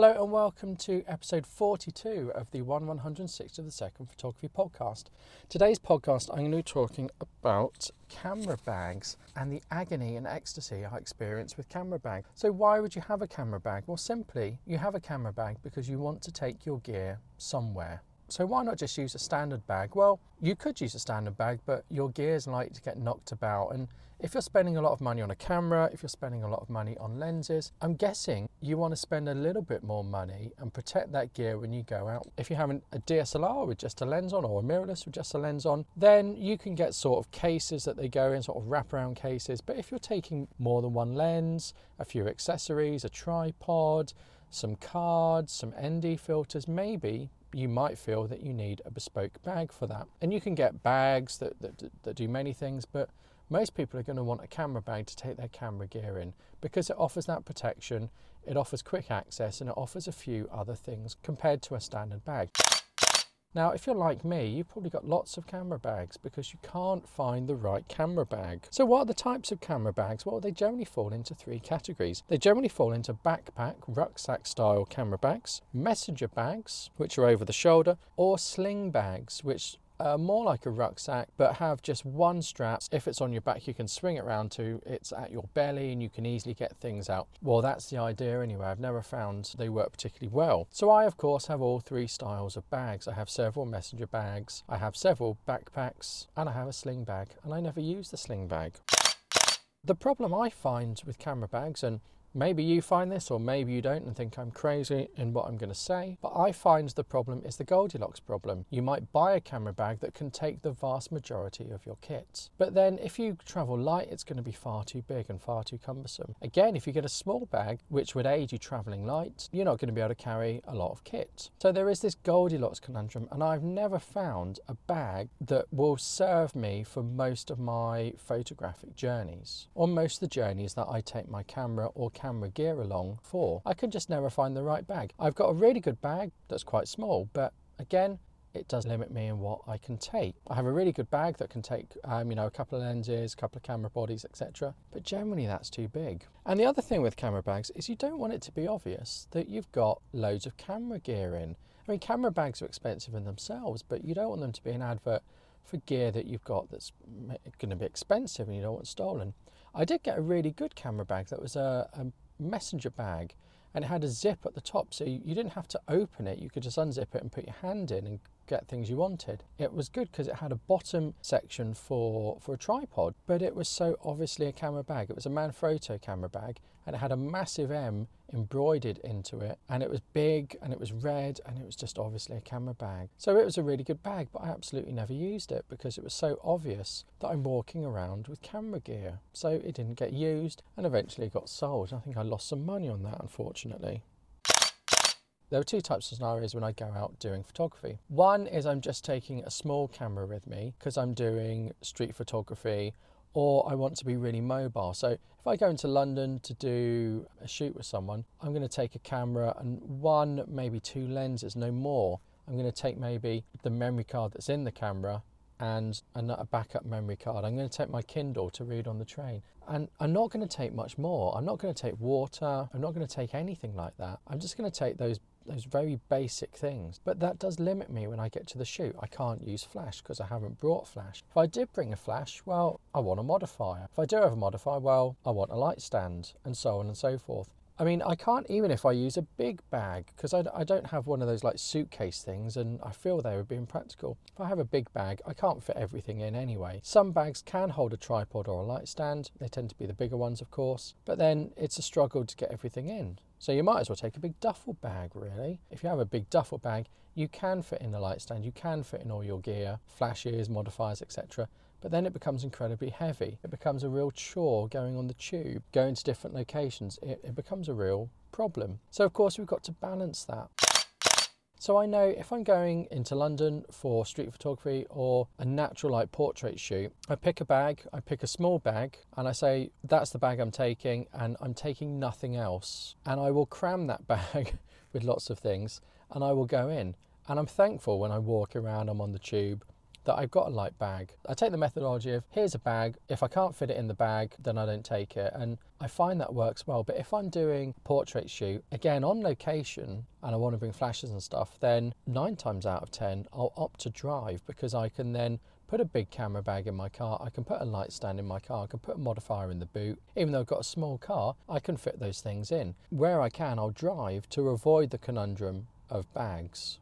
Hello and welcome to episode 42 of the 1 160 of the Second Photography Podcast. Today's podcast, I'm going to be talking about camera bags and the agony and ecstasy I experience with camera bag. So, why would you have a camera bag? Well, simply, you have a camera bag because you want to take your gear somewhere. So why not just use a standard bag? Well, you could use a standard bag, but your gear is likely to get knocked about. And if you're spending a lot of money on a camera, if you're spending a lot of money on lenses, I'm guessing you want to spend a little bit more money and protect that gear when you go out. If you're having a DSLR with just a lens on or a mirrorless with just a lens on, then you can get sort of cases that they go in, sort of wraparound cases. But if you're taking more than one lens, a few accessories, a tripod, some cards, some ND filters, maybe you might feel that you need a bespoke bag for that. And you can get bags that, that, that do many things, but most people are going to want a camera bag to take their camera gear in because it offers that protection, it offers quick access, and it offers a few other things compared to a standard bag. Now, if you're like me, you've probably got lots of camera bags because you can't find the right camera bag. So, what are the types of camera bags? Well, they generally fall into three categories. They generally fall into backpack, rucksack style camera bags, messenger bags, which are over the shoulder, or sling bags, which uh, more like a rucksack, but have just one strap. If it's on your back, you can swing it around to. It's at your belly, and you can easily get things out. Well, that's the idea anyway. I've never found they work particularly well. So I, of course, have all three styles of bags. I have several messenger bags, I have several backpacks, and I have a sling bag. And I never use the sling bag. The problem I find with camera bags, and Maybe you find this, or maybe you don't, and think I'm crazy in what I'm going to say, but I find the problem is the Goldilocks problem. You might buy a camera bag that can take the vast majority of your kit, but then if you travel light, it's going to be far too big and far too cumbersome. Again, if you get a small bag, which would aid you traveling light, you're not going to be able to carry a lot of kit. So there is this Goldilocks conundrum, and I've never found a bag that will serve me for most of my photographic journeys, or most of the journeys that I take my camera or camera gear along for. I can just never find the right bag. I've got a really good bag that's quite small, but again, it does limit me in what I can take. I have a really good bag that can take, um, you know, a couple of lenses, a couple of camera bodies, etc. But generally, that's too big. And the other thing with camera bags is you don't want it to be obvious that you've got loads of camera gear in. I mean, camera bags are expensive in themselves, but you don't want them to be an advert for gear that you've got that's going to be expensive and you don't want stolen. I did get a really good camera bag that was a, a messenger bag and it had a zip at the top so you, you, didn't have to open it you could just unzip it and put your hand in and get things you wanted it was good because it had a bottom section for for a tripod but it was so obviously a camera bag it was a manfrotto camera bag and it had a massive m embroidered into it and it was big and it was red and it was just obviously a camera bag. So it was a really good bag, but I absolutely never used it because it was so obvious that I'm walking around with camera gear. So it didn't get used and eventually it got sold. I think I lost some money on that unfortunately. There are two types of scenarios when I go out doing photography. One is I'm just taking a small camera with me because I'm doing street photography or I want to be really mobile. So if I go into London to do a shoot with someone, I'm going to take a camera and one, maybe two lenses, no more. I'm going to take maybe the memory card that's in the camera and a backup memory card. I'm going to take my Kindle to read on the train. And I'm not going to take much more. I'm not going to take water. I'm not going to take anything like that. I'm just going to take those those very basic things. But that does limit me when I get to the shoot. I can't use flash because I haven't brought flash. If I did bring a flash, well, I want a modifier. If I do have a modifier, well, I want a light stand and so on and so forth. I mean, I can't even if I use a big bag because I, I don't have one of those like suitcase things and I feel they would be impractical. If I have a big bag, I can't fit everything in anyway. Some bags can hold a tripod or a light stand, they tend to be the bigger ones, of course, but then it's a struggle to get everything in. So you might as well take a big duffel bag, really. If you have a big duffel bag, you can fit in a light stand, you can fit in all your gear, flashes, modifiers, etc. But then it becomes incredibly heavy. It becomes a real chore going on the tube, going to different locations. It, it becomes a real problem. So, of course, we've got to balance that. So I know if I'm going into London for street photography or a natural light portrait shoot, I pick a bag, I pick a small bag, and I say, that's the bag I'm taking, and I'm taking nothing else. And I will cram that bag with lots of things, and I will go in. And I'm thankful when I walk around, I'm on the tube, that I've got a light bag. I take the methodology of here's a bag. If I can't fit it in the bag, then I don't take it. And I find that works well. But if I'm doing portrait shoot, again on location, and I want to bring flashes and stuff, then nine times out of ten, I'll opt to drive because I can then put a big camera bag in my car, I can put a light stand in my car, I can put a modifier in the boot. Even though I've got a small car, I can fit those things in. Where I can, I'll drive to avoid the conundrum of bags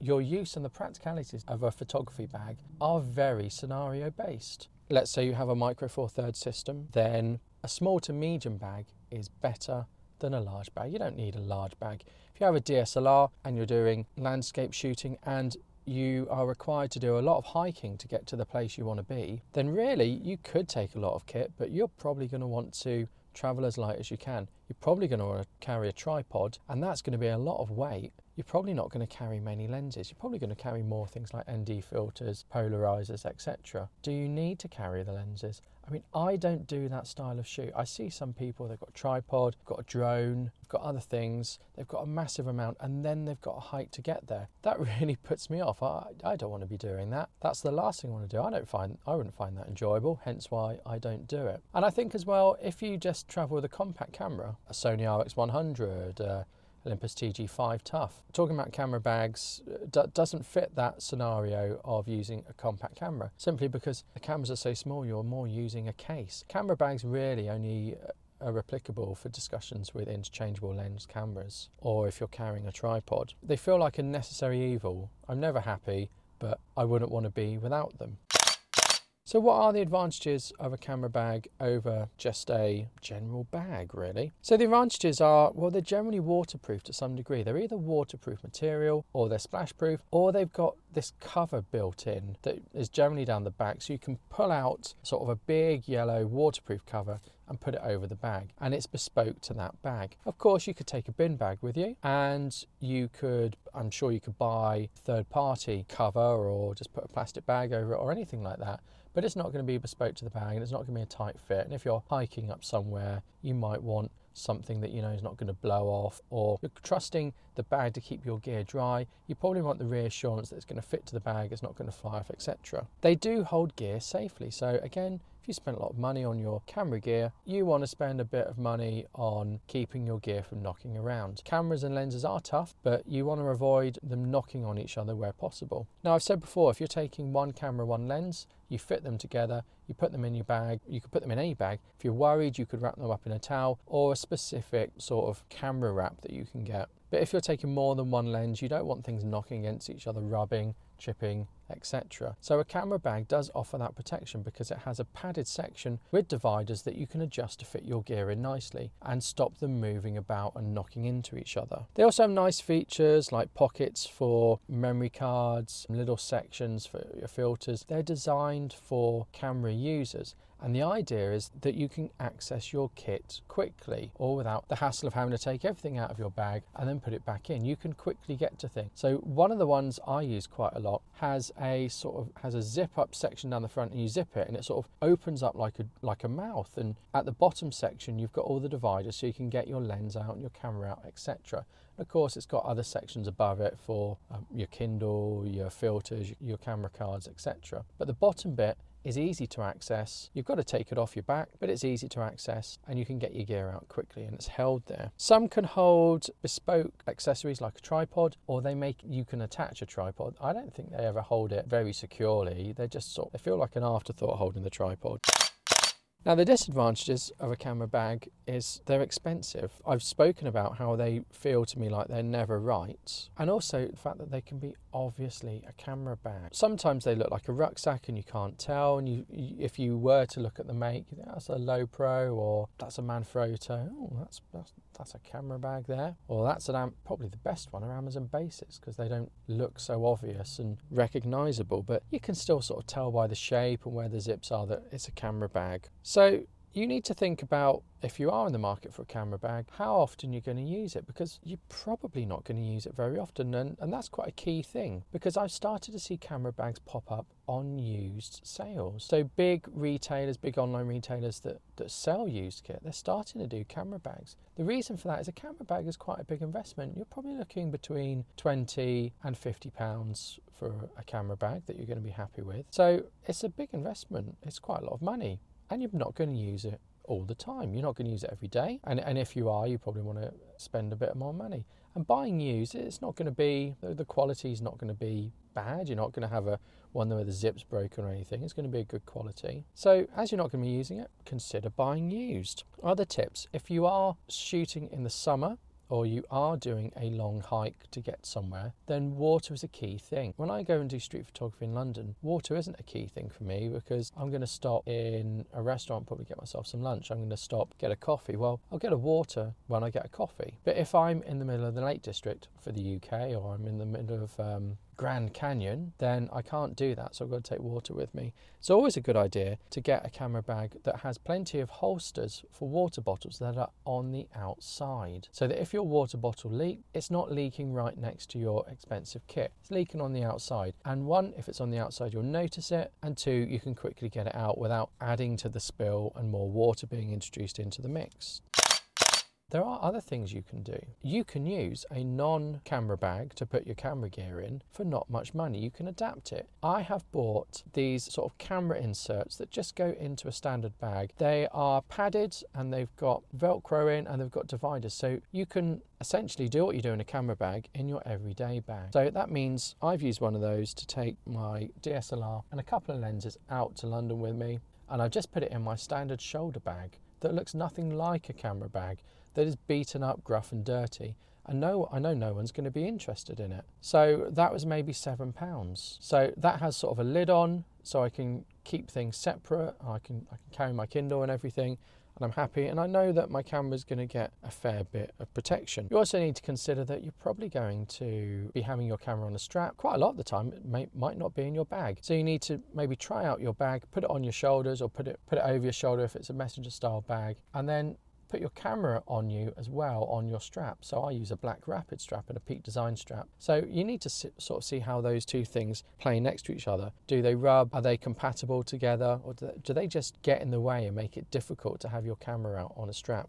your use and the practicalities of a photography bag are very scenario based. Let's say you have a micro four thirds system, then a small to medium bag is better than a large bag. You don't need a large bag. If you have a DSLR and you're doing landscape shooting and you are required to do a lot of hiking to get to the place you want to be, then really you could take a lot of kit, but you're probably going to want to travel as light as you can. You're probably going to want to carry a tripod, and that's going to be a lot of weight you're probably not going to carry many lenses. You're probably going to carry more things like ND filters, polarizers, etc. Do you need to carry the lenses? I mean, I don't do that style of shoot. I see some people, they've got a tripod, got a drone, got other things, they've got a massive amount, and then they've got a hike to get there. That really puts me off. I, I don't want to be doing that. That's the last thing I want to do. I don't find, I wouldn't find that enjoyable, hence why I don't do it. And I think as well, if you just travel with a compact camera, a Sony RX100, uh, Olympus TG5 Tough. Talking about camera bags uh, d- doesn't fit that scenario of using a compact camera simply because the cameras are so small you're more using a case. Camera bags really only uh, are applicable for discussions with interchangeable lens cameras or if you're carrying a tripod. They feel like a necessary evil. I'm never happy, but I wouldn't want to be without them. So, what are the advantages of a camera bag over just a general bag, really? So, the advantages are well, they're generally waterproof to some degree. They're either waterproof material or they're splash proof, or they've got this cover built in that is generally down the back. So, you can pull out sort of a big yellow waterproof cover and put it over the bag and it's bespoke to that bag. Of course you could take a bin bag with you and you could I'm sure you could buy third party cover or just put a plastic bag over it or anything like that but it's not going to be bespoke to the bag and it's not going to be a tight fit. And if you're hiking up somewhere, you might want something that you know is not going to blow off or you're trusting the bag to keep your gear dry you probably want the reassurance that it's going to fit to the bag it's not going to fly off etc they do hold gear safely so again you spend a lot of money on your camera gear, you want to spend a bit of money on keeping your gear from knocking around. Cameras and lenses are tough, but you want to avoid them knocking on each other where possible. Now, I've said before, if you're taking one camera, one lens, you fit them together, you put them in your bag, you could put them in any bag. If you're worried, you could wrap them up in a towel or a specific sort of camera wrap that you can get. But if you're taking more than one lens, you don't want things knocking against each other, rubbing, chipping, etc. So a camera bag does offer that protection because it has a padded section with dividers that you can adjust to fit your gear in nicely and stop them moving about and knocking into each other. They also have nice features like pockets for memory cards, little sections for your filters. They're designed for camera users and the idea is that you can access your kit quickly or without the hassle of having to take everything out of your bag and then put it back in. You can quickly get to things. So one of the ones I use quite a lot has a sort of has a zip up section down the front and you zip it and it sort of opens up like a like a mouth and at the bottom section you've got all the dividers so you can get your lens out and your camera out etc. Of course, it's got other sections above it for um, your Kindle, your filters, your camera cards, etc. But the bottom bit is easy to access. You've got to take it off your back, but it's easy to access and you can get your gear out quickly and it's held there. Some can hold bespoke accessories like a tripod or they make you can attach a tripod. I don't think they ever hold it very securely. They just sort they feel like an afterthought holding the tripod. Now, the disadvantages of a camera bag is they're expensive. I've spoken about how they feel to me like they're never right, and also the fact that they can be obviously a camera bag. Sometimes they look like a rucksack and you can't tell, and you, if you were to look at the make, that's a Lowepro or that's a Manfrotto. Oh, that's, that's that's a camera bag there. Or that's an probably the best one are Amazon Basics because they don't look so obvious and recognizable, but you can still sort of tell by the shape and where the zips are that it's a camera bag. So you need to think about if you are in the market for a camera bag, how often you're going to use it because you're probably not going to use it very often. And, and that's quite a key thing because I've started to see camera bags pop up on used sales. So big retailers, big online retailers that, that sell used kit, they're starting to do camera bags. The reason for that is a camera bag is quite a big investment. You're probably looking between 20 and 50 pounds for a camera bag that you're going to be happy with. So it's a big investment. It's quite a lot of money and you're not going to use it all the time. You're not going to use it every day. And, and if you are, you probably want to spend a bit more money. And buying used, it's not going to be, the quality is not going to be bad. You're not going to have a one where the zip's broken or anything. It's going to be a good quality. So, as you're not going to be using it, consider buying used. Other tips if you are shooting in the summer, or you are doing a long hike to get somewhere, then water is a key thing. When I go and do street photography in London, water isn't a key thing for me because I'm going to stop in a restaurant, probably get myself some lunch. I'm going to stop, get a coffee. Well, I'll get a water when I get a coffee. But if I'm in the middle of the Lake District for the UK or I'm in the middle of um, Grand Canyon, then I can't do that. So I've got to take water with me. It's always a good idea to get a camera bag that has plenty of holsters for water bottles that are on the outside. So that if your water bottle leaks, it's not leaking right next to your expensive kit. It's leaking on the outside. And one, if it's on the outside, you'll notice it. And two, you can quickly get it out without adding to the spill and more water being introduced into the mix. There are other things you can do. You can use a non camera bag to put your camera gear in for not much money. You can adapt it. I have bought these sort of camera inserts that just go into a standard bag. They are padded and they've got Velcro in and they've got dividers. So you can essentially do what you do in a camera bag in your everyday bag. So that means I've used one of those to take my DSLR and a couple of lenses out to London with me. And I've just put it in my standard shoulder bag that looks nothing like a camera bag that is beaten up, gruff, and dirty. And no, I know no one's going to be interested in it. So that was maybe seven pounds. So that has sort of a lid on, so I can keep things separate. I can I can carry my Kindle and everything, and I'm happy. And I know that my camera is going to get a fair bit of protection. You also need to consider that you're probably going to be having your camera on a strap quite a lot of the time. It may, might not be in your bag, so you need to maybe try out your bag, put it on your shoulders, or put it put it over your shoulder if it's a messenger style bag, and then put your camera on you as well on your strap. So I use a black rapid strap and a Peak Design strap. So you need to sort of see how those two things play next to each other. Do they rub? Are they compatible together? Or do they just get in the way and make it difficult to have your camera out on a strap?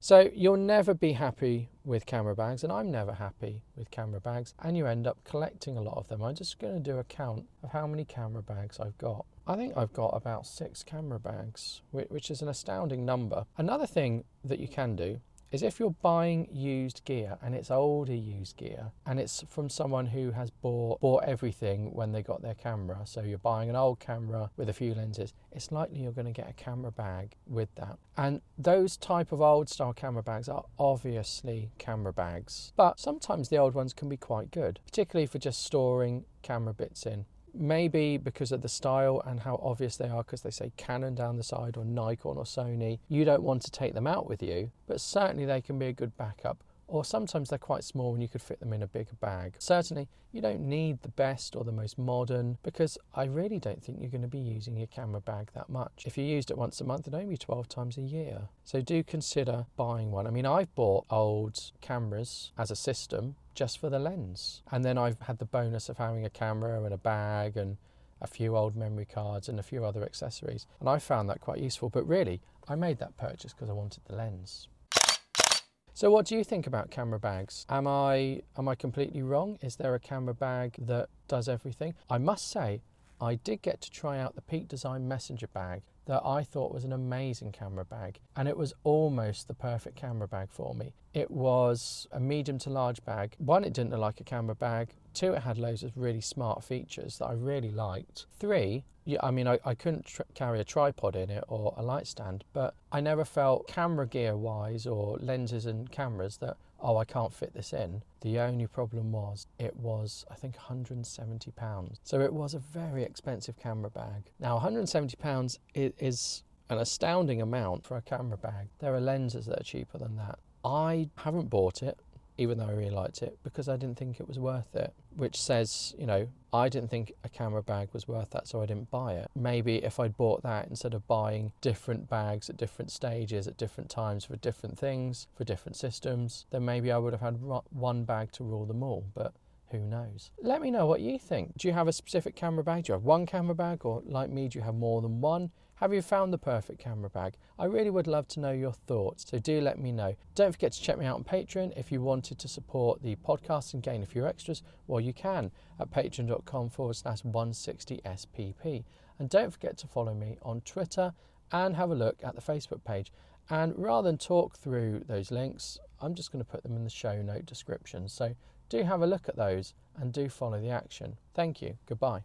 So you'll never be happy with camera bags, and I'm never happy with camera bags, and you end up collecting a lot of them. I'm just going to do a count of how many camera bags I've got. I think I've got about six camera bags, which is an astounding number. Another thing that you can do is if you're buying used gear and it's older used gear and it's from someone who has bought bought everything when they got their camera. So you're buying an old camera with a few lenses it's likely you're going to get a camera bag with that. And those type of old style camera bags are obviously camera bags. But sometimes the old ones can be quite good particularly for just storing camera bits in maybe because of the style and how obvious they are because they say Canon down the side or Nikon or Sony, you don't want to take them out with you, but certainly they can be a good backup. Or sometimes they're quite small and you could fit them in a bigger bag. Certainly, you don't need the best or the most modern because I really don't think you're going to be using your camera bag that much. If you used it once a month, it'd only be 12 times a year. So do consider buying one. I mean, I've bought old cameras as a system just for the lens. And then I've had the bonus of having a camera and a bag and a few old memory cards and a few other accessories. And I found that quite useful. But really, I made that purchase because I wanted the lens. So what do you think about camera bags? Am I am I completely wrong? Is there a camera bag that does everything? I must say I did get to try out the Peak Design Messenger bag that I thought was an amazing camera bag, and it was almost the perfect camera bag for me. It was a medium to large bag. One, it didn't look like a camera bag. Two, it had loads of really smart features that I really liked. Three, yeah, I mean, I, I couldn't tr- carry a tripod in it or a light stand, but I never felt camera gear wise or lenses and cameras that oh, I can't fit this in. The only problem was it was, I think, £170. So it was a very expensive camera bag. Now, £170 is an astounding amount for a camera bag. There are lenses that are cheaper than that. I haven't bought it even though I really liked it, because I didn't think it was worth it. Which says, you know, I didn't think a camera bag was worth that, so I didn't buy it. Maybe if I'd bought that instead of buying different bags at different stages, at different times for different things, for different systems, then maybe I would have had one bag to rule them all. But who knows? Let me know what you think. Do you have a specific camera bag? Do you have one camera bag, or like me, do you have more than one? Have you found the perfect camera bag? I really would love to know your thoughts, so do let me know. Don't forget to check me out on Patreon if you wanted to support the podcast and gain a few extras. Well, you can at patreon.com forward slash 160SPP. And don't forget to follow me on Twitter and have a look at the Facebook page. And rather than talk through those links, I'm just going to put them in the show note description. So do have a look at those and do follow the action. Thank you. Goodbye.